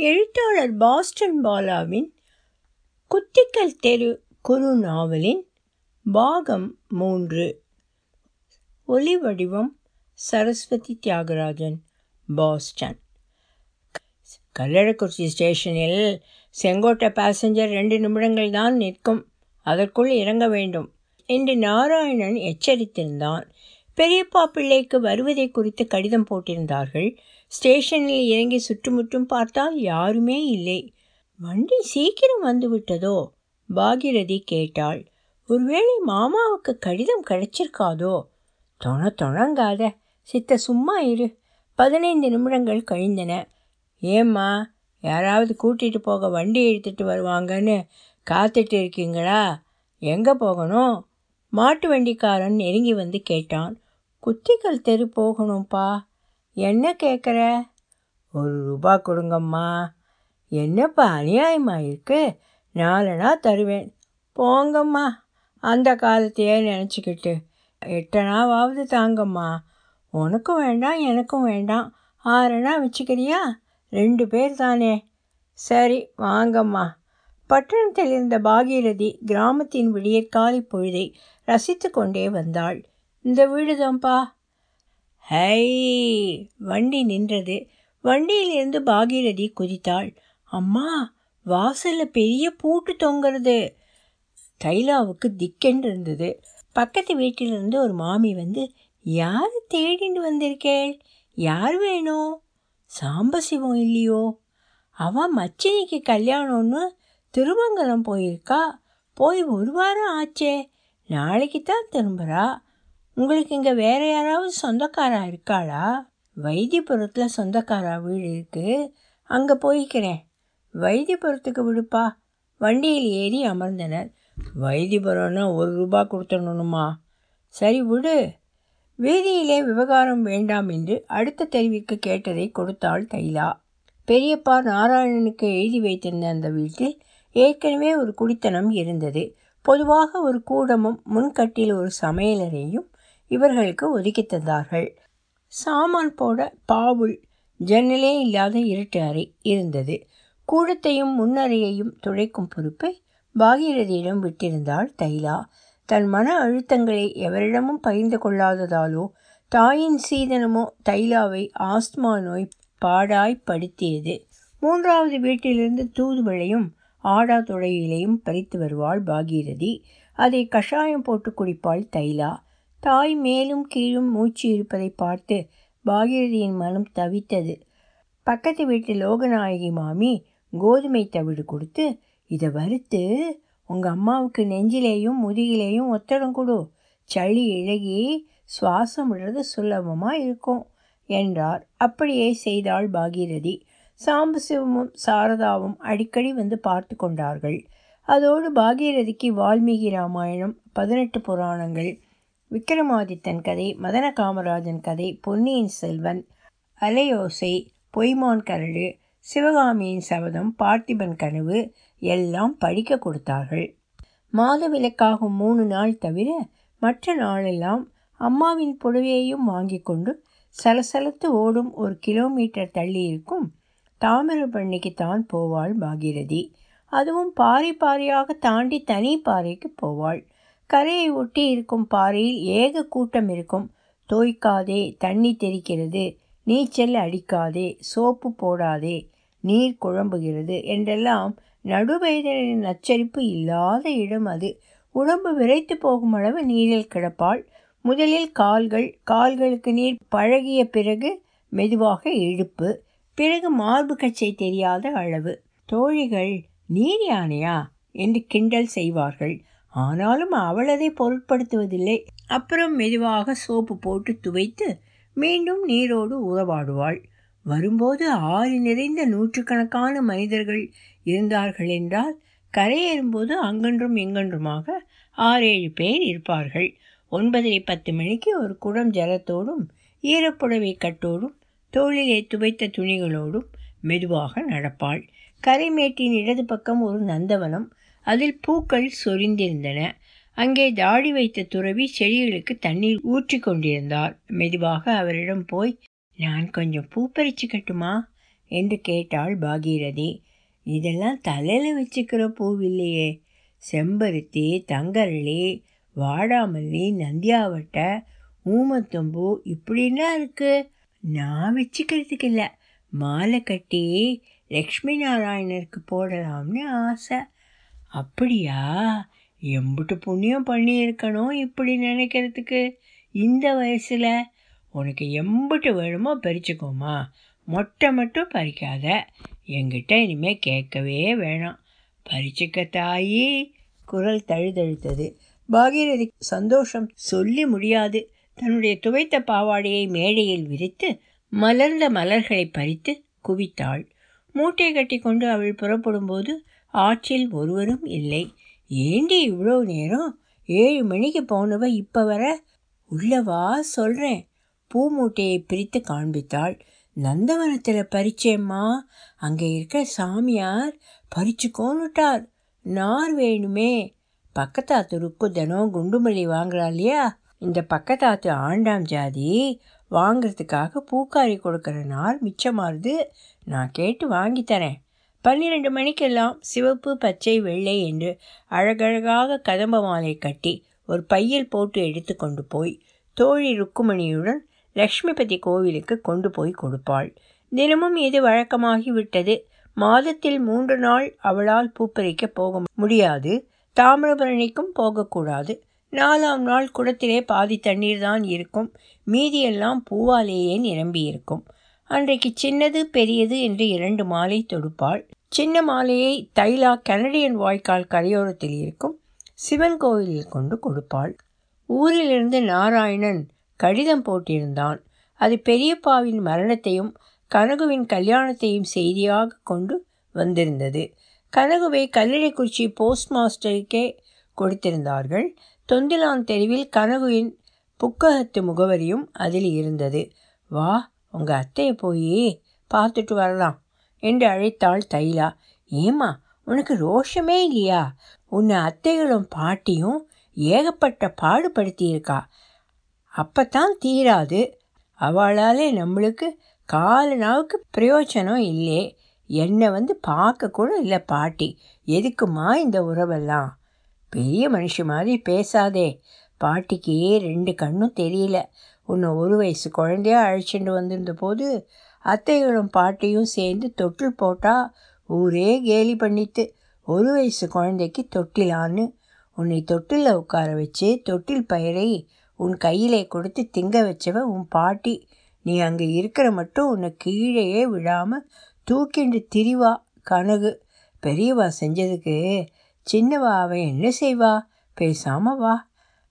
எழுத்தாளர் பாஸ்டன் பாலாவின் குத்திக்கல் தெரு குறு நாவலின் பாகம் மூன்று. ஒலி வடிவம் சரஸ்வதி தியாகராஜன் பாஸ்டன். கல்லடக்குறிச்சி ஸ்டேஷனில் செங்கோட்டை பாசஞ்சர் ரெண்டு நிமிடங்கள் தான் நிற்கும். அதற்குள் இறங்க வேண்டும். என்று நாராயணன் எச்சரித்திருந்தான். பெரியப்பா பிள்ளைக்கு வருவதை குறித்து கடிதம் போட்டிருந்தார்கள். ஸ்டேஷனில் இறங்கி சுற்றுமுற்றும் பார்த்தால் யாருமே இல்லை. வண்டி சீக்கிரம் வந்து விட்டதோ பாகிரதி கேட்டாள். ஒருவேளை மாமாவுக்கு கடிதம் கிடைச்சிருக்காதோ? தொண தொணங்காத. சித்த சும்மா இரு. பதினைந்து நிமிடங்கள் கழிந்தன. ஏம்மா யாராவது கூட்டிகிட்டு போக வண்டி எடுத்துகிட்டு வருவாங்கன்னு காத்துட்டு இருக்கீங்களா? எங்கே போகணும்? மாட்டு வண்டிக்காரன் நெருங்கி வந்து கேட்டான். குத்திக்கல் தெரு போகணும்ப்பா என்ன கேட்குற ஒரு ரூபா கொடுங்கம்மா. என்னப்பா அநியாயமாக இருக்கு நாலனா தருவேன். போங்கம்மா. அந்த காலத்தையே நினச்சிக்கிட்டு. எட்டனாவது தாங்கம்மா. உனக்கும் வேண்டாம் எனக்கும் வேண்டாம். ஆறனா வச்சுக்கிறியா? ரெண்டு பேர் தானே. சரி வாங்கம்மா. பட்டணத்தில் இருந்த பாகீரதி கிராமத்தின் விடியற்காலை பொழுதை ரசித்து கொண்டே வந்தாள். இந்த வீடுதான்ப்பா. ஹை வண்டி நின்றது. வண்டியிலிருந்து பாகீரதி குதித்தாள். அம்மா வாசலில் பெரிய பூட்டு தொங்குறது. தைலாவுக்கு திக்கென்று இருந்தது பக்கத்து வீட்டிலிருந்து ஒரு மாமி வந்து யார் தேடின்னு வந்திருக்கேள்? யார் வேணும்? சாம்பசிவம் இல்லையோ? அவன் மச்சினிக்கு கல்யாணம்னு திருமங்கலம் போயிருக்கா. போய் ஒரு வாரம் ஆச்சே. நாளைக்கு தான் திரும்புகிறா உங்களுக்கு இங்கே வேற யாராவது சொந்தக்காரா இருக்காளா? வைத்தியபுரத்தில் சொந்தக்காரா வீடு இருக்குது அங்கே போய்க்கிறேன். வைத்தியபுரத்துக்கு விடுப்பா. வண்டியில் ஏறி அமர்ந்தனர். வைத்தியபுரம்னா ஒரு ரூபா கொடுத்துடணுமா? சரி விடு. வீதியிலே விவகாரம் வேண்டாம் என்று அடுத்த தெருவிற்கு கேட்டதை கொடுத்தாள் தைலா. பெரியப்பா நாராயணனுக்கு எழுதி வைத்திருந்த அந்த வீட்டில் ஏற்கனவே ஒரு குடித்தனம் இருந்தது. பொதுவாக ஒரு கூடமும் முன்கட்டில் ஒரு சமையலறையும் இவர்களுக்கு ஒதுக்கி தந்தார்கள். சாமான் போட பாவுல் ஜன்னலே இல்லாத இருட்டு அறை இருந்தது. கூடத்தையும் முன்னறையையும் துடைக்கும் பொறுப்பை பாகீரதியிடம் விட்டிருந்தாள் தைலா. தன் மன அழுத்தங்களை எவரிடமும் பகிர்ந்து கொள்ளாததாலோ தாயின் சீதனமோ தைலாவை ஆஸ்துமா நோய் பாடாய்ப்படுத்தியது மூன்றாவது வீட்டிலிருந்து தூதுவளையும் ஆடா துளையிலையும் பறித்து வருவாள் பாகீரதி. அதை கஷாயம் போட்டு குடிப்பாள் தைலா. தாய் மேலும் கீழும் மூச்சு இருப்பதை பார்த்து பாகீரதியின் மனம் தவித்தது. பக்கத்து வீட்டு லோகநாயகி மாமி கோதுமை தவிடு கொடுத்து இதை வறுத்து உங்கள் அம்மாவுக்கு நெஞ்சிலேயும் முதுகிலேயும் ஒத்தடம் கொடு. சளி இழகி சுவாசம் விடுறது சுலபமாக இருக்கும் என்றார். அப்படியே செய்தாள் பாகீரதி. சாம்பசிவமும் சாரதாவும் அடிக்கடி வந்து பார்த்து கொண்டார்கள். அதோடு பாகீரதிக்கு வால்மீகி ராமாயணம் பதினெட்டு புராணங்கள் விக்ரமாதித்தன் கதை மதன காமராஜன் கதை பொன்னியின் செல்வன் அலையோசை பொய்மான் கரடு சிவகாமியின் சபதம் பார்த்திபன் கனவு எல்லாம் படிக்க கொடுத்தார்கள். மாதவிலக்காகும் மூணு நாள் தவிர மற்ற நாளெல்லாம் அம்மாவின் புடவையையும் வாங்கி கொண்டு சலசலத்து ஓடும் ஒரு கிலோமீட்டர் தள்ளி இருக்கும் தாமிரபரணிக்கு தான் போவாள் பாகீரதி அதுவும் பாறை பாறையாக தாண்டி தனி பாறைக்கு போவாள். கரையை ஒட்டி இருக்கும் பாறையில் ஏக கூட்டம் இருக்கும். தோய்க்காதே தண்ணி தெரிக்கிறது நீச்சல் அடிக்காதே சோப்பு போடாதே நீர் குழம்புகிறது என்றெல்லாம் நடுவேதனின் நச்சரிப்பு இல்லாத இடம் அது. உடம்பு விரைத்து போகும் அளவு நீரில் கிடப்பாள். முதலில் கால்கள் கால்களுக்கு நீர் பழகிய பிறகு மெதுவாக இழுப்பு பிறகு மார்பு கச்சை தெரியாத அளவு. தோழிகள் நீர் யானையா? என்று கிண்டல் செய்வார்கள். ஆனாலும் அவள் அதை பொருட்படுத்துவதில்லை. அப்புறம் மெதுவாக சோப்பு போட்டு துவைத்து மீண்டும் நீரோடு உறவாடுவாள் வரும்போது ஆறு நிறைந்த நூற்றுக்கணக்கான மனிதர்கள் இருந்தார்கள் என்றால் கரையேறும்போது அங்கன்றும் இங்கன்றுமாக ஆறேழு பேர் இருப்பார்கள். ஒன்பதரை பத்து மணிக்கு ஒரு குடம் ஜலத்தோடும் ஈரப்புடவை கட்டோடும் தோளிலே துவைத்த துணிகளோடும் மெதுவாக நடப்பாள். கரைமேட்டின் இடது பக்கம் ஒரு நந்தவனம் அதில் பூக்கள் சொரிந்திருந்தன. அங்கே தாடி வைத்த துறவி செடிகளுக்கு தண்ணீர் ஊற்றி கொண்டிருந்தார். மெதுவாக அவரிடம் போய் நான் கொஞ்சம் பூ பறிச்சுக்கட்டுமா என்று கேட்டாள் பாகீரதி. இதெல்லாம் தலையில் வச்சுக்கிற பூவில்லையே. செம்பருத்தி தங்கரளி வாடாமல்லி நந்தியாவட்டை ஊமத்தம்பூ இப்படின்னா இருக்குது நான் வச்சுக்கிறதுக்கு இல்லை. மாலை கட்டி லக்ஷ்மி நாராயணருக்கு போடலாம்னு ஆசை. அப்படியா? எம்புட்டு புண்ணியம் பண்ணியிருக்கணும் இப்படி நினைக்கிறதுக்கு. இந்த வயசில் உனக்கு எம்புட்டு வேணுமோ பறிச்சுக்கோமா. மொட்டை மட்டும் பறிக்காத. என்கிட்ட இனிமேல் கேட்கவே வேணாம். பறிச்சுக்க தாயி. குரல் தழுதழுத்தது. பாகீரதி சந்தோஷம் சொல்லி முடியாது. தன்னுடைய துவைத்த பாவாடையை மேடையில் விரித்து மலர்ந்த மலர்களை பறித்து குவித்தாள். மூட்டை கட்டி கொண்டு அவள் புறப்படும்போது ஆற்றில் ஒருவரும் இல்லை. ஏண்டி இவ்வளோ நேரம்? ஏழு மணிக்கு போனவ இப்போ வர? உள்ளவா சொல்கிறேன் பூ மூட்டையை பிரித்து காண்பித்தாள். நந்தவனத்தில் பறிச்சேம்மா அங்கே இருக்கிற சாமியார் பறிச்சுக்கோன்னுட்டார் நார் வேணுமே. பக்கத்தாத்து ருக்கு தினம் குண்டுமல்லி வாங்குறா இல்லையா? இந்த பக்கத்தாத்து ஆண்டாம் ஜாதி வாங்கிறதுக்காக பூக்காரி கொடுக்குற நார் மிச்சமாறுது. நான் கேட்டு வாங்கி தரேன். பன்னிரெண்டு மணிக்கெல்லாம் சிவப்பு பச்சை வெள்ளை என்று அழகழகாக கதம்ப மாலை கட்டி ஒரு பையில் போட்டு எடுத்து கொண்டு போய் தோழி ருக்குமணியுடன் லக்ஷ்மிபதி கோவிலுக்கு கொண்டு போய் கொடுப்பாள். தினமும் இது வழக்கமாகிவிட்டது? மாதத்தில் மூன்று நாள் அவளால் பூப்பறிக்க போக முடியாது. தாமிரபரணிக்கும் போகக்கூடாது. நாலாம் நாள் குடத்திலே பாதி தண்ணீர் தான் இருக்கும். மீதியெல்லாம் பூவாலேயே நிரம்பி இருக்கும் அன்றைக்கு சின்னது பெரியது என்று இரண்டு மாலை தொடுப்பாள். சின்ன மாலையை தைலா கனடியன் வாய்க்கால் கரையோரத்தில் இருக்கும் சிவன் கோவிலில் கொண்டு கொடுப்பாள். ஊரிலிருந்து நாராயணன் கடிதம் போட்டிருந்தான். அது பெரியப்பாவின் மரணத்தையும் கனகுவின் கல்யாணத்தையும் செய்தியாக கொண்டு வந்திருந்தது. கனகுவை கல்லடைக்குறிச்சி போஸ்ட் மாஸ்டருக்கே கொடுத்திருந்தார்கள். தொந்திலான் தெருவில் கனகுவின் புக்ககத்து முகவரியும் அதில் இருந்தது. வா உங்கள் அத்தையை போய் பார்த்துட்டு வரலாம். என்று அழைத்தாள் தைலா. ஏமா உனக்கு ரோஷமே இல்லையா? உன்னை அத்தைகளும் பாட்டியும் ஏகப்பட்ட பாடுபடுத்தியிருக்கா. அப்பத்தான் தீராது. அவளாலே நம்மளுக்கு கால நாவுக்கு பிரயோஜனம் இல்லை. என்னை வந்து பார்க்க கூட இல்லை பாட்டி. எதுக்குமா இந்த உறவெல்லாம்? பெரிய மனுஷ மாதிரி பேசாதே. பாட்டிக்கு ரெண்டு கண்ணும் தெரியல. உன்னை ஒரு வயசு குழந்தையா அழைச்சிட்டு வந்திருந்த போது அத்தைகளும் பாட்டியும் சேர்ந்து தொட்டில் போட்டால் ஊரே கேலி பண்ணித்து ஒரு வயசு குழந்தைக்கு தொட்டிலான்னு. உன்னை தொட்டிலில் உட்கார வச்சு தொட்டில் பயிரை உன் கையிலே கொடுத்து திங்க வச்சவ உன் பாட்டி. நீ அங்கே இருக்கிற மட்டும் உன்னை கீழேயே விழாமல் தூக்கிண்டு திரிவா கனகு. பெரியவா செஞ்சதுக்கு சின்னவா அவன் என்ன செய்வா? பேசாம வா.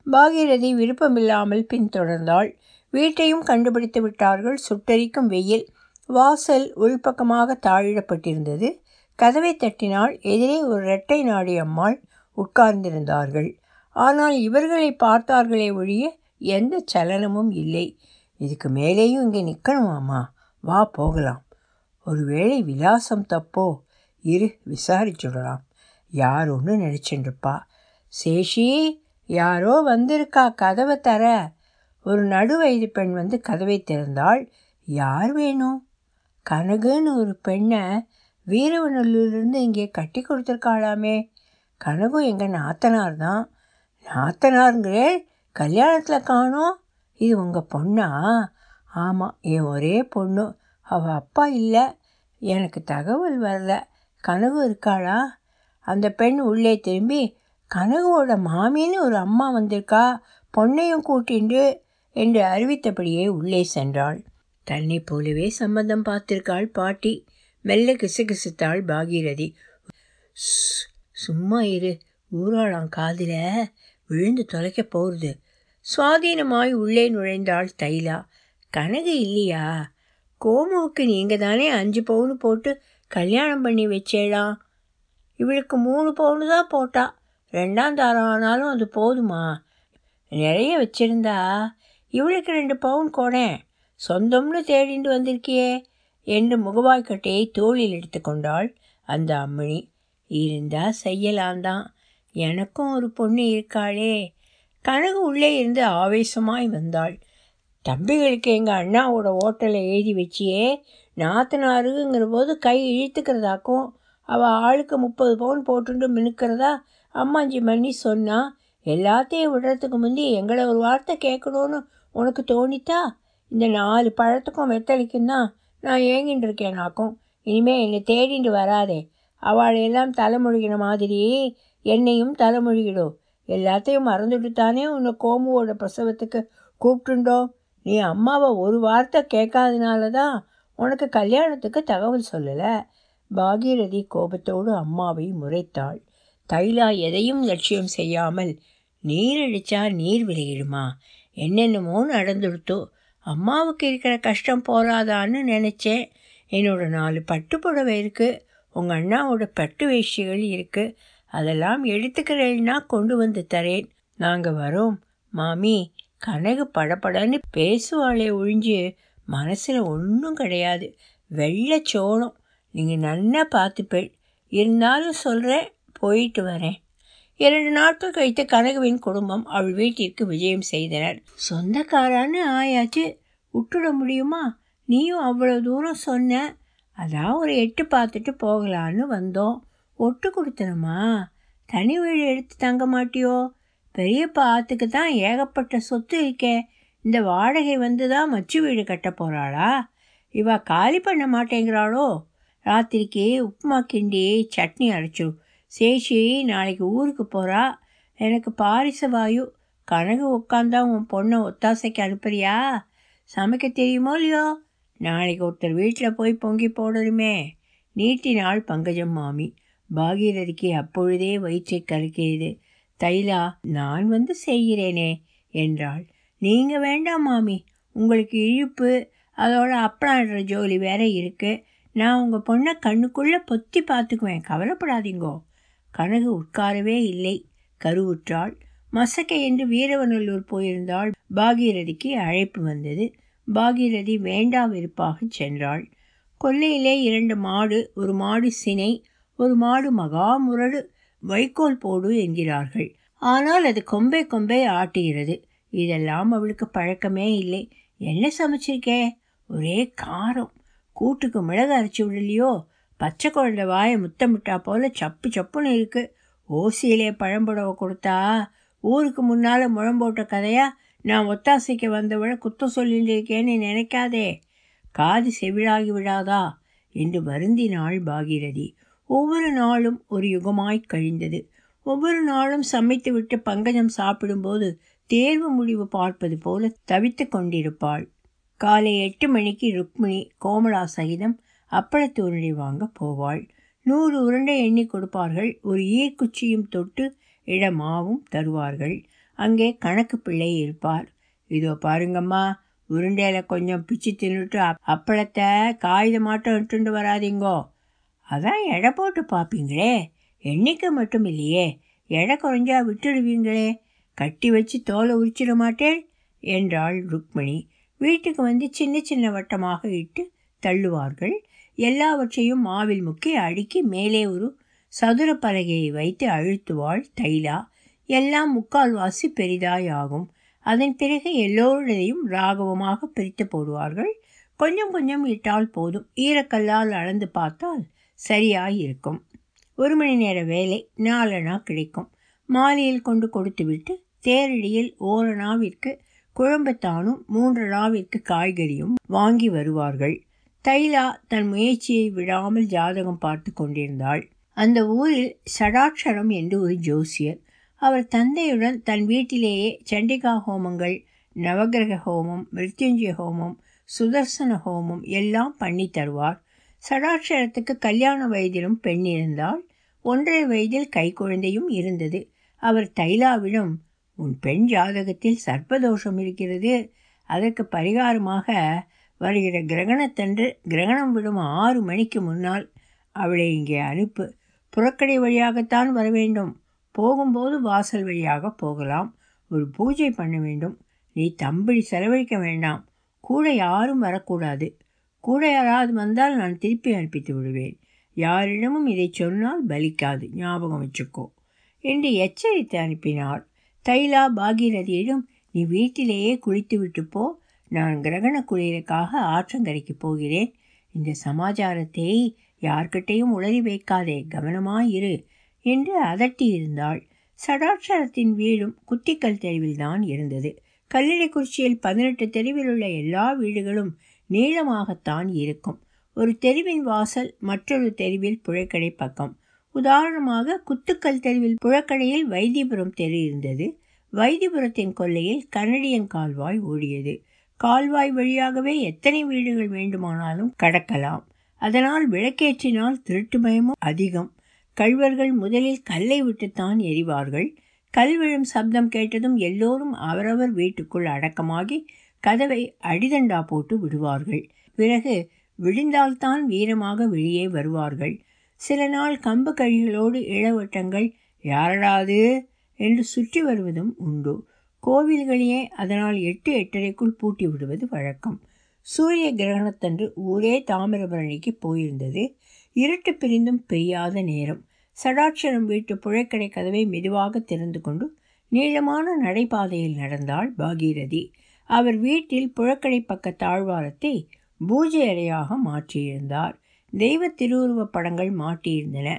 பாகீரதி விருப்பமில்லாமல் பின்தொடர்ந்தாள். வீட்டையும் கண்டுபிடித்து விட்டார்கள் சுட்டரிக்கும் வெயில். வாசல் உள்பக்கமாக தாழிடப்பட்டிருந்தது. கதவை தட்டினால் எதிரே ஒரு இரட்டை நாடி அம்மாள் உட்கார்ந்திருந்தார்கள். ஆனால் இவர்களை பார்த்தார்களே ஒழிய எந்த சலனமும் இல்லை. இதுக்கு மேலேயும் இங்கே நிற்கணுமாம்மா வா போகலாம். ஒருவேளை விலாசம் தப்போ? இரு விசாரிச்சுடலாம் யார் ஒன்று நினச்சிட்டுருப்பா சேஷி யாரோ வந்திருக்கா கதவை தர. ஒரு நடு வயது பெண் வந்து கதவை திறந்தாள். யார் வேணும் கனகுன்னு ஒரு பெண்ணை வீரவநல்லூர்லேருந்து இங்கே கட்டி கொடுத்துருக்காளாமே. கனகு எங்கள் நாத்தனார் தான். நாத்தனாருங்கிறே கல்யாணத்தில் காணோம் இது உங்கள் பொண்ணா? ஆமாம் என் ஒரே பொண்ணு. அவள் அப்பா இல்லை. எனக்கு தகவல் வரல. கனவு இருக்காளா? அந்த பெண் உள்ளே திரும்பி கனகுவோட மாமின்னு ஒரு அம்மா வந்திருக்கா. பொண்ணையும் கூட்டிண்டு என்று அறிவித்தபடியே உள்ளே சென்றாள். தன்னை போலவே சம்மதம் பார்த்திருக்காள் பாட்டி. மெல்ல கிசுகிசுத்தாள் பாகீரதி. சும்மா இரு. ஊராளாம் காதில் விழுந்து தொலைக்க போகிறது சுவாதீனமாய் உள்ளே நுழைந்தாள் தைலா. கனகு இல்லையா? கோமுவுக்கு நீங்கள் தானே அஞ்சு பவுனு போட்டு கல்யாணம் பண்ணி வச்சேலாம் இவளுக்கு மூணு பவுனு தான் போட்டா. ரெண்டாம் தாரம் ஆனாலும் அது போதுமா? நிறைய வச்சிருந்தா இவளுக்கு ரெண்டு பவுன் கொடேன் சொந்தம்னு தேடிண்டு வந்திருக்கியே என்று முகவாய்க்கட்டையை தோளில் எடுத்துக்கொண்டாள் அந்த அம்மணி. இருந்தா செய்யலாந்தான் எனக்கும் ஒரு பொண்ணு இருக்காளே. கனகு உள்ளே இருந்து ஆவேசமாய் வந்தாள். தம்பிகளுக்கு எங்கள் அண்ணாவோட ஓட்டலை எழுதி வச்சியே. நாத்தனாருங்கிற போது கை இழுத்துக்கிறதாக்கும். அவள் ஆளுக்கு முப்பது பவுன் போட்டுட்டு மினுக்கிறதா அம்மாஞ்சி மன்னி சொன்னா. எல்லாத்தையும் விடுறதுக்கு முந்தி எங்களை ஒரு வார்த்தை கேட்கணும்னு உனக்கு தோணித்தா இந்த நாலு பழத்துக்கும் வெத்தலைக்கும் தான் நான் ஏங்கிட்டு இருக்கேனாக்கும் இனிமேல் என்னை தேடிட்டு வராதே. அவளையெல்லாம் தலைமொழிகின மாதிரி என்னையும் தலைமொழிகிடும் எல்லாத்தையும் மறந்துட்டு தானே உன்னை கோமுவோட பிரசவத்துக்கு கூப்பிட்டுண்டோ? நீ அம்மாவை ஒரு வார்த்தை கேட்காதனால தான் உனக்கு கல்யாணத்துக்கு தகவல் சொல்லலை? பாகீரதி கோபத்தோடு அம்மாவை முறைத்தாள். தைலா எதையும் லட்சியம் செய்யாமல் நீர் அடித்தா நீர் விளையிடுமா? என்னென்னமோ நடந்துடுத்து. அம்மாவுக்கு இருக்கிற கஷ்டம் போராதான்னு நினச்சேன். என்னோட நாலு பட்டு புடவை இருக்குது உங்கள் அண்ணாவோட பட்டு வேஷ்டிகள் இருக்குது அதெல்லாம் எடுத்துக்கிறேன்னா கொண்டு வந்து தரேன். நாங்கள் வரோம். மாமி கனகு படபடன்னு பேசுவாளே ஒழிஞ்சு மனசில் ஒன்றும் கிடையாது. வெள்ளை சோளம். நீங்கள் நல்லா பார்த்துப்பேள். இருந்தாலும் சொல்கிறேன் போயிட்டு வரேன். இரண்டு நாட்கள் கழித்து கனகுவின் குடும்பம் அவள் வீட்டிற்கு விஜயம் செய்தனர். சொந்தக்காரான்னு ஆயாச்சு விட்டுட முடியுமா? நீயும் அவ்வளோ தூரம் சொன்ன அதான் ஒரு எட்டு பார்த்துட்டு போகலான்னு வந்தோம். ஒட்டு கொடுத்தனமா? தனி வீடு எடுத்து தங்க மாட்டியோ? பெரியப்பா ஆத்துக்கு தான் ஏகப்பட்ட சொத்து இருக்கே. இந்த வாடகை வந்து தான் மச்சு வீடு கட்ட போகிறாளா இவ காலி பண்ண மாட்டேங்கிறாளோ? ராத்திரிக்கு உப்புமா கிண்டி சட்னி அரைச்சிடும் சேஷி நாளைக்கு ஊருக்கு போகிறா எனக்கு பாரிச வாயு. கனகு உட்காந்தா உன் பொண்ணை ஒத்தாசைக்கு அனுப்புறியா? சமைக்க தெரியுமோ இல்லையோ? நாளைக்கு ஒருத்தர் வீட்டில் போய் பொங்கி போடணுமே. நீட்டினாள் பங்கஜம் மாமி. பாகீரதிக்கு அப்பொழுதே வயிற்றை கலக்கியது தைலா நான் வந்து செய்கிறேனே என்றாள். நீங்கள் வேண்டாம் மாமி. உங்களுக்கு இழுப்பு அதோட அப்ளாடுற ஜோலி வேற இருக்கு. நான் உங்கள் பொண்ணை கண்ணுக்குள்ளே பொத்தி பார்த்துக்குவேன். கவலைப்படாதீங்கோ. கனகு உட்காரவே இல்லை. கருவுற்றாள். மசக்கை என்று வீரவநல்லூர் போயிருந்தாள். பாகீரதிக்கு அழைப்பு வந்தது. பாகீரதி வேண்டா வெறுப்பாக சென்றாள். கொல்லையிலே இரண்டு மாடு ஒரு மாடு சினை ஒரு மாடு மகா முரடு வைக்கோல் போடு என்கிறார்கள். ஆனால் அது கொம்பை கொம்பை ஆட்டுகிறது. இதெல்லாம் அவளுக்கு பழக்கமே இல்லை. என்ன சமைச்சிருக்கே? ஒரே காரம். கூட்டுக்கு மிளகு அரைச்சி விடலையோ? பச்சை குழந்தை வாயை முத்தமிட்டா போல சப்பு சப்புன்னு இருக்கு. ஓசியிலே பழம்புடவை கொடுத்தா ஊருக்கு முன்னால் முழம்போட்ட கதையா நான் ஒத்தாசைக்கு வந்தவளை குத்தம் சொல்லிட்டு இருக்கேன்னு நினைக்காதே. காது செவிழாகி விடாதா என்று வருந்தினாள் பாகீரதி. ஒவ்வொரு நாளும் ஒரு யுகமாய் கழிந்தது. ஒவ்வொரு நாளும் சமைத்து விட்டு பங்கஜம் சாப்பிடும்போது தேர்வு முடிவு பார்ப்பது போல தவித்து கொண்டிருப்பாள். காலை எட்டு மணிக்கு ருக்மிணி கோமலா சகிதம் அப்பளத்து உருண்டை வாங்க போவாள். நூறு உருண்டை எண்ணி கொடுப்பார்கள். ஒரு ஈர்க்குச்சியும் தொட்டு இடமாவும் தருவார்கள். அங்கே கணக்கு பிள்ளை இருப்பார். இதோ பாருங்கம்மா உருண்டையில் கொஞ்சம் பிச்சு தின்னுட்டு அப்பளத்தை காகிதமாட்டம் இட்டுண்டு வராதிங்கோ. அதான் எடை போட்டு பார்ப்பீங்களே எண்ணிக்கை மட்டும் இல்லையே. எடை குறைஞ்சா விட்டுடுவீங்களே. கட்டி வச்சு தோலை உரிச்சிட மாட்டேன் என்றாள் ருக்மிணி. வீட்டுக்கு வந்து சின்ன சின்ன வட்டமாக இட்டு தள்ளுவார்கள். எல்லாவற்றையும் மாவில் முக்கி அடுக்கி மேலே ஒரு சதுர பலகையை வைத்து அழுத்துவாள் தைலா. எல்லாம் முக்கால்வாசி பெரிதாய் ஆகும் அதன் பிறகு எல்லோருடையும் ராகவமாக பிரித்து போடுவார்கள். கொஞ்சம் கொஞ்சம் இட்டால் போதும். ஈரக்கல்லால் அளந்து பார்த்தால் சரியாயிருக்கும். ஒரு மணி நேர வேலை நாலனா கிடைக்கும். மாலையில் கொண்டு கொடுத்துவிட்டு தேரடியில் ஓரணாவிற்கு குழம்பத்தானும் மூன்று நாவிற்கு காய்கறியும் வாங்கி வருவார்கள். தைலா தன் முயற்சியை விடாமல் ஜாதகம் பார்த்து கொண்டிருந்தாள். அந்த ஊரில் சடாட்சரம் என்று ஒரு ஜோசியர். அவர் தந்தையுடன் தன் வீட்டிலேயே சண்டிகா ஹோமங்கள் நவகிரக ஹோமம் மிருத்யுஞ்சய ஹோமம் சுதர்சன ஹோமம் எல்லாம் பண்ணி தருவார். சடாட்சரத்துக்கு கல்யாண வயதிலும் பெண் இருந்தால் ஒன்றரை வயதில் கைக்குழந்தையும் இருந்தது. அவர் தைலாவிடம் உன் பெண் ஜாதகத்தில் சர்ப்பதோஷம் இருக்கிறது. அதற்கு பரிகாரமாக வருகிற கிரகணத்தன்று கிரகணம் விடும் ஆறு மணிக்கு முன்னால் அவளை இங்கே அனுப்பு. புறக்கடை வழியாகத்தான் வர வேண்டும். போகும்போது வாசல் வழியாக போகலாம். ஒரு பூஜை பண்ண வேண்டும். நீ தம்படி செலவழிக்க வேண்டாம். கூட யாரும் வரக்கூடாது. கூட யாராவது வந்தால் நான் திருப்பி அனுப்பித்து விடுவேன். யாரிடமும் இதை சொன்னால் பலிக்காது. ஞாபகம் வச்சுக்கோ. என்று எச்சரித்து அனுப்பினார் தைலா பாகீரதியிடம் நீ வீட்டிலேயே குளித்து விட்டு போ. நான் கிரகண குளிருக்காக ஆற்றங்கரைக்கு போகிறேன். இந்த சமாச்சாரத்தை யார்கிட்டையும் உளறி வைக்காதே கவனமாயிரு என்று அதட்டியிருந்தாள். சடாட்சரத்தின் வீடும் குத்திக்கல் தெருவில்தான் இருந்தது. கல்லறைக்குறிச்சியில் பதினெட்டு தெருவில் உள்ள எல்லா வீடுகளும் நீளமாகத்தான் இருக்கும். ஒரு தெருவின் வாசல் மற்றொரு தெருவில் புழைக்கடை பக்கம். உதாரணமாக குத்துக்கல் தெருவில் புழக்கடையில் வைத்தியபுரம் தெரு இருந்தது. வைத்தியபுரத்தின் கொல்லையில் கனடியன் கால்வாய் ஓடியது. கால்வாய் வழியாகவே எத்தனை வீடுகள் வேண்டுமானாலும் கடக்கலாம். அதனால் விளக்கேற்றினால் திருட்டு பயமும் அதிகம். கழ்வர்கள் முதலில் கல்லை விட்டுத்தான் எரிவார்கள். கல் விழும் சப்தம் கேட்டதும் எல்லோரும் அவரவர் வீட்டுக்குள் அடக்கமாகி கதவை அடிதண்டா போட்டு விடுவார்கள். பிறகு விழுந்தால்தான் வீரமாக வெளியே வருவார்கள். சில நாள் கம்பு கழிகளோடு இளவட்டங்கள் யாரடாது என்று சுற்றி வருவதும் உண்டு. கோவில்களையே அதனால் எட்டு எட்டரைக்குள் பூட்டி விடுவது வழக்கம். சூரிய கிரகணத்தன்று ஊரே தாமிரபரணிக்கு போயிருந்தது. இருட்டு பிரிந்தும் பெய்யாத நேரம். சடாட்சரம் வீட்டு புழைக்கடை கதவை மெதுவாக திறந்து கொண்டு நீளமான நடைபாதையில் நடந்தாள் பாகீரதி. அவர் வீட்டில் புழக்கடை பக்க தாழ்வாரத்தை பூஜை அறையாக மாற்றியிருந்தார். தெய்வ திருவுருவப் படங்கள் மாட்டியிருந்தன.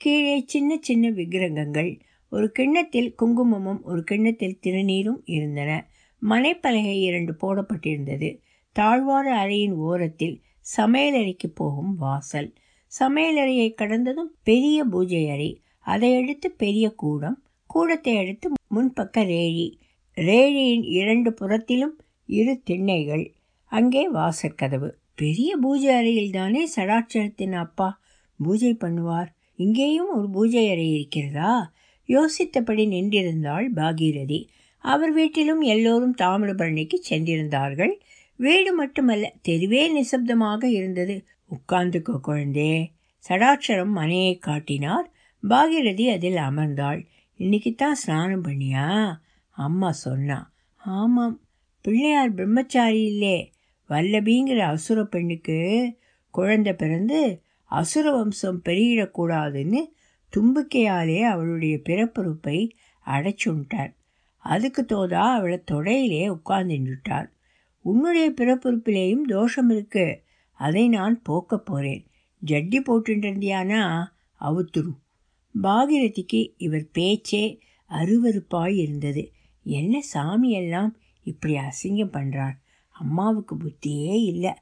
கீழே சின்ன சின்ன விக்கிரகங்கள் ஒரு கிண்ணத்தில் குங்குமமும் ஒரு கிண்ணத்தில் திருநீரும் இருந்தன. மனைப்பலகை இரண்டு போடப்பட்டிருந்தது. தாழ்வார அறையின் ஓரத்தில் சமையலறைக்கு போகும் வாசல். சமையலறையை கடந்ததும் பெரிய பூஜை அறை அதை அடுத்து பெரிய கூடம் கூடத்தை அடுத்து முன்பக்க ரேழி. ரேழியின் இரண்டு புறத்திலும் இரு திண்ணைகள் அங்கே வாசற்கதவு. பெரிய பூஜை அறையில் தானே சடாட்சரத்தின் அப்பா பூஜை பண்ணுவார்? இங்கேயும் ஒரு பூஜை அறை இருக்கிறதா? யோசித்தபடி நின்றிருந்தாள் பாகீரதி. அவர் வீட்டிலும் எல்லோரும் தாமிரபரணிக்கு சென்றிருந்தார்கள். வீடு மட்டுமல்ல தெருவே நிசப்தமாக இருந்தது. உட்கார்ந்துக்கோ குழந்தே சடாட்சரம் மனையை காட்டினார். பாகீரதி அதில் அமர்ந்தாள். இன்னைக்கு தான் ஸ்நானம் பண்ணியா? அம்மா சொன்னா. ஆமாம் பிள்ளையார் பிரம்மச்சாரி இல்லே. வல்லபிங்கிற அசுர பெண்ணுக்கு குழந்தை பிறந்து அசுர வம்சம் பெருகிடக்கூடாதுன்னு தும்பிக்கையாலே அவளுடைய பிறப்புறுப்பை அடைச்சுட்டார் அதுக்கு தோதா அவளை தொடையிலே உட்கார்ந்துட்டார் உன்னுடைய பிறப்புறுப்பிலேயும் தோஷம் இருக்கு. அதை நான் போக்கப் போகிறேன் ஜட்டி போட்டுருந்தியானா அவுத்துரு. பாகிரதிக்கு இவர் பேச்சே அருவருப்பாய் இருந்தது. என்ன சாமியெல்லாம் இப்படி அசிங்கம் பண்ணுறார் அம்மாவுக்கு புத்தியே இல்லை.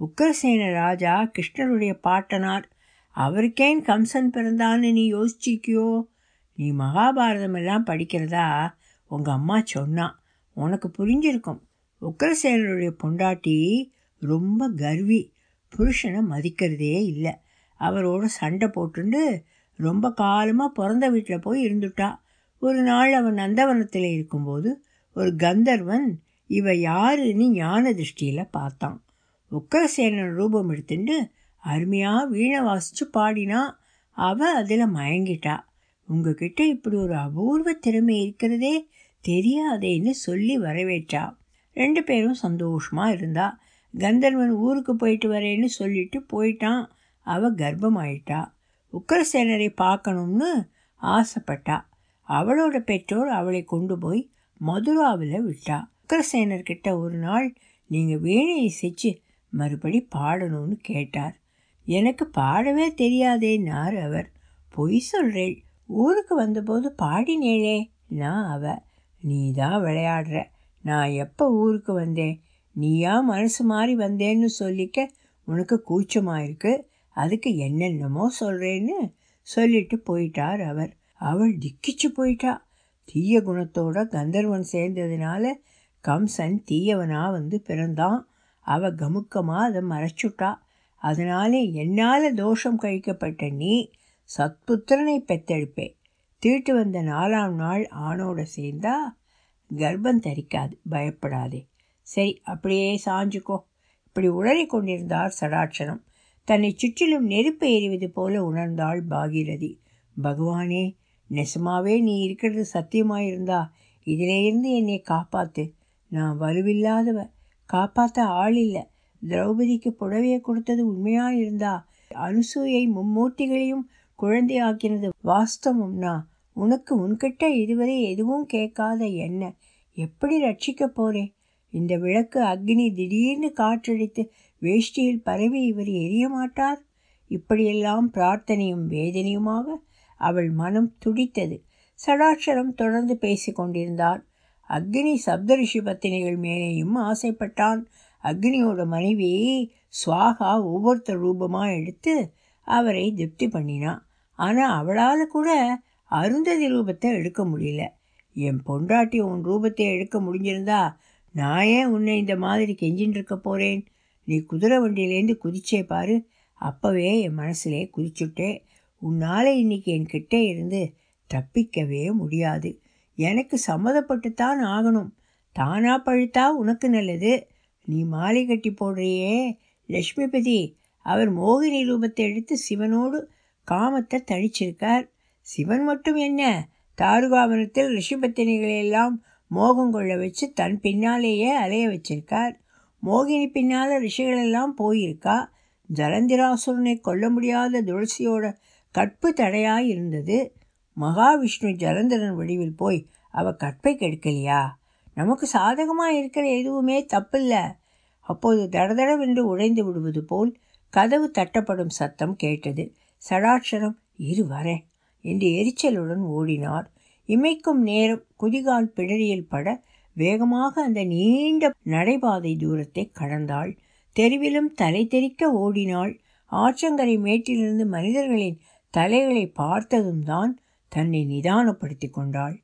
உக்கரசேன ராஜா கிருஷ்ணருடைய பாட்டனார் அவருக்கேன் கம்சன் பிறந்தான்னு நீ யோசிச்சிக்கியோ? நீ மகாபாரதம் எல்லாம் படிக்கிறதா? உங்கள் அம்மா சொன்னான் உனக்கு புரிஞ்சிருக்கும். உக்ரசேனருடைய பொண்டாட்டி ரொம்ப கர்வி. புருஷனை மதிக்கிறதே இல்லை. அவரோட சண்டை போட்டுண்டு ரொம்ப காலமாக பிறந்த வீட்டில் போய் இருந்துட்டா. ஒரு நாள் அவன் நந்தவனத்தில் இருக்கும்போது ஒரு கந்தர்வன் இவ யாருன்னு ஞான திருஷ்டியில் பார்த்தான். உக்கரசேனன் ரூபம் எடுத்துட்டு அருமையாக வீணை வாசித்து பாடினா அவள் அதில் மயங்கிட்டா. உங்ககிட்ட இப்படி ஒரு அபூர்வ திறமை இருக்கிறதே தெரியாதேன்னு சொல்லி வரவேற்றா. ரெண்டு பேரும் சந்தோஷமாக இருந்தா. கந்தர்வன் ஊருக்கு போயிட்டு வரேன்னு சொல்லிட்டு போயிட்டான். அவள் கர்ப்பமாயிட்டா. உக்கரசேனரை பார்க்கணும்னு ஆசைப்பட்டா. அவளோட பெற்றோர் அவளை கொண்டு போய் மதுராவில் விட்டா. உக்கரசேனர்கிட்ட ஒரு நாள் நீங்கள் வீணை இசைச்சு மறுபடி பாடணும்னு கேட்டார். எனக்கு பாடவே தெரியாதேன்னார் அவர். பொய் சொல்கிறேள் ஊருக்கு வந்தபோது பாடினேளே நான் அவ. நீ தான் விளையாடுற. நான் எப்போ ஊருக்கு வந்தேன்? நீயா மனசு மாறி வந்தேன்னு சொல்லிக்க உனக்கு கூச்சமாக இருக்கு? அதுக்கு என்னென்னமோ சொல்கிறேன்னு சொல்லிட்டு போயிட்டார் அவர். அவள் திக்கிச்சு போயிட்டா. தீய குணத்தோட கந்தர்வன் சேர்ந்ததுனால கம்சன் தீயவனாக வந்து பிறந்தான். அவள் கமுக்கமாக அதை மறைச்சுட்டா. அதனாலே என்னால் தோஷம் கழிக்கப்பட்ட நீ சத்புத்திரனை பெத்தெடுப்பே தீட்டு வந்த நாலாம் நாள் ஆணோட சேர்ந்தா கர்ப்பம் தரிக்காது பயப்படாதே. சரி அப்படியே சாஞ்சுக்கோ. இப்படி உளறி கொண்டிருந்தார் சடாட்சரம் தன்னை சுற்றிலும் நெருப்பு எறிவது போல உணர்ந்தாள் பாகீரதி. பகவானே நெசமாவே நீ இருக்கிறது சத்தியமாயிருந்தா இதிலேருந்து என்னை காப்பாத்து. நான் வலுவில்லாதவ காப்பாற்ற ஆள் இல்லை திரௌபதிக்கு புடவையை கொடுத்தது உண்மையாக இருந்தா அனுசூயை மும்மூர்த்திகளையும் குழந்தையாக்கினது வாஸ்தவம்னா உனக்கு உன்கிட்ட இதுவரை எதுவும் கேட்காத என்ன? எப்படி ரட்சிக்க போறேன் இந்த விளக்கு அக்னி திடீர்னு காற்றடித்து வேஷ்டியில் பரவி இவர் எரிய மாட்டார்? இப்படியெல்லாம் பிரார்த்தனையும் வேதனையுமாக அவள் மனம் துடித்தது. சடாட்சரம் தொடர்ந்து பேசிக்கொண்டிருந்தார் அக்னி சப்தரிஷி பத்தினிகள் மேலேயும் ஆசைப்பட்டான். அக்னியோட மனைவி சுவாகா ஒவ்வொருத்தர் ரூபமாக எடுத்து அவரை திருப்தி பண்ணினான் ஆனால் அவளால் கூட அருந்ததி ரூபத்தை எடுக்க முடியல. என் பொண்டாட்டி உன் ரூபத்தை எடுக்க முடிஞ்சிருந்தா நான் ஏன் உன்னை இந்த மாதிரி கெஞ்சின்னு இருக்க போகிறேன் நீ குதிரை வண்டியிலேருந்து குதிச்சே பாரு. அப்போவே என் மனசுலே குதிச்சுட்டே உன்னால் இன்னைக்கு என் கிட்டே இருந்து தப்பிக்கவே முடியாது. எனக்கு சம்மதப்பட்டுத்தான் ஆகணும். தானா பழுத்தா உனக்கு நல்லது. நீ மாலை கட்டி போடுறியே? லக்ஷ்மிபதி அவர் மோகினி ரூபத்தை எடுத்து சிவனோடு காமத்தை தழிச்சிருக்கார் சிவன் மட்டும் என்ன? தாருகாவனத்தில் ரிஷிபத்தினிகளையெல்லாம் மோகம் கொள்ள வச்சு தன் பின்னாலேயே அலைய வச்சிருக்கார். மோகினி பின்னால் ரிஷிகளெல்லாம் போயிருக்கா? ஜலந்திராசுரனை கொல்ல முடியாத துளசியோட கற்பு தடையாய் இருந்தது. மகாவிஷ்ணு ஜலந்திரன் வடிவில் போய் அவ கற்பை கெடுக்கலையா? நமக்கு சாதகமாக இருக்கிற எதுவுமே தப்பில்லை. அப்போது தடதடவென்று உடைந்து விடுவது போல் கதவு தட்டப்படும் சத்தம் கேட்டது. சடாட்சரம் இரு வரேன் என்று எரிச்சலுடன் ஓடினார். இமைக்கும் நேரம் குதிகால் பிடரியில் பட வேகமாக அந்த நீண்ட நடைபாதை தூரத்தை கடந்தாள். தெருவிலும் தலை தெறிக்க ஓடினாள். ஆற்றங்கரை மேட்டிலிருந்து மனிதர்களின் தலைகளை பார்த்ததும் தான் தன்னை நிதானப்படுத்தி கொண்டாள்.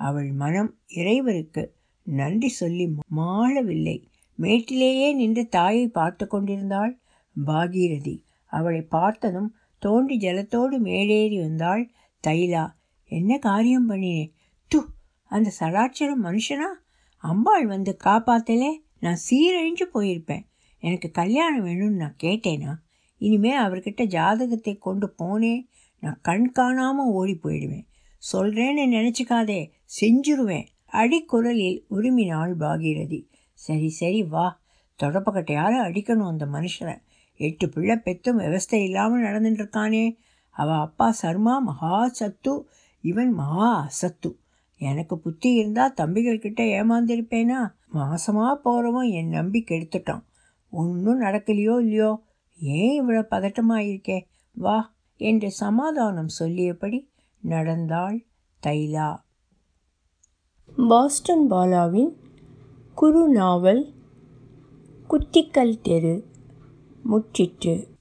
அவள் மனம் இறைவருக்கு நன்றி சொல்லி மாளவில்லை. மேட்டிலேயே நின்று தாயை பார்த்து கொண்டிருந்தாள் பாகீரதி. அவளை பார்த்ததும் தோண்டி ஜலத்தோடு மேலேறி வந்தாள் தைலா. என்ன காரியம் பண்ணினேன் து அந்த சராட்சரம் மனுஷனா? அம்பாள் வந்து காப்பாத்தலே. நான் சீரழிஞ்சு போயிருப்பேன். எனக்கு கல்யாணம் வேணும்னு நான் கேட்டேனா? இனிமே அவர்கிட்ட ஜாதகத்தை கொண்டு போனேன் நான் கண் காணாமல் ஓடி போயிடுவேன். சொல்கிறேன்னு நினச்சிக்காதே. செஞ்சுருவேன். அடிக்குரலில் உருமினாள் பாகீரதி சரி சரி வா. தொடப்பக்கட்டையால் அடிக்கணும் அந்த மனுஷனை. எட்டு பிள்ளை பெத்தும் விவஸ்தை இல்லாமல் நடந்துட்டுருக்கானே அவள் அப்பா சர்மா மகா சத்து. இவன் மகா அசத்து. எனக்கு புத்தி இருந்தால் தம்பிகள்கிட்ட ஏமாந்திருப்பேனா? மாசமாக போகிறவன் என் நம்பி கெடுத்துட்டான். ஒன்றும் நடக்கலையோ இல்லையோ? ஏன் இவ்வளோ பதட்டமாக இருக்கே வா. என்று சமாதானம் சொல்லியபடி நடந்தாள் தைலா. பாஸ்டன் பாலாவின் குறு நாவல் குத்திக்கல் தெரு முற்றிற்று.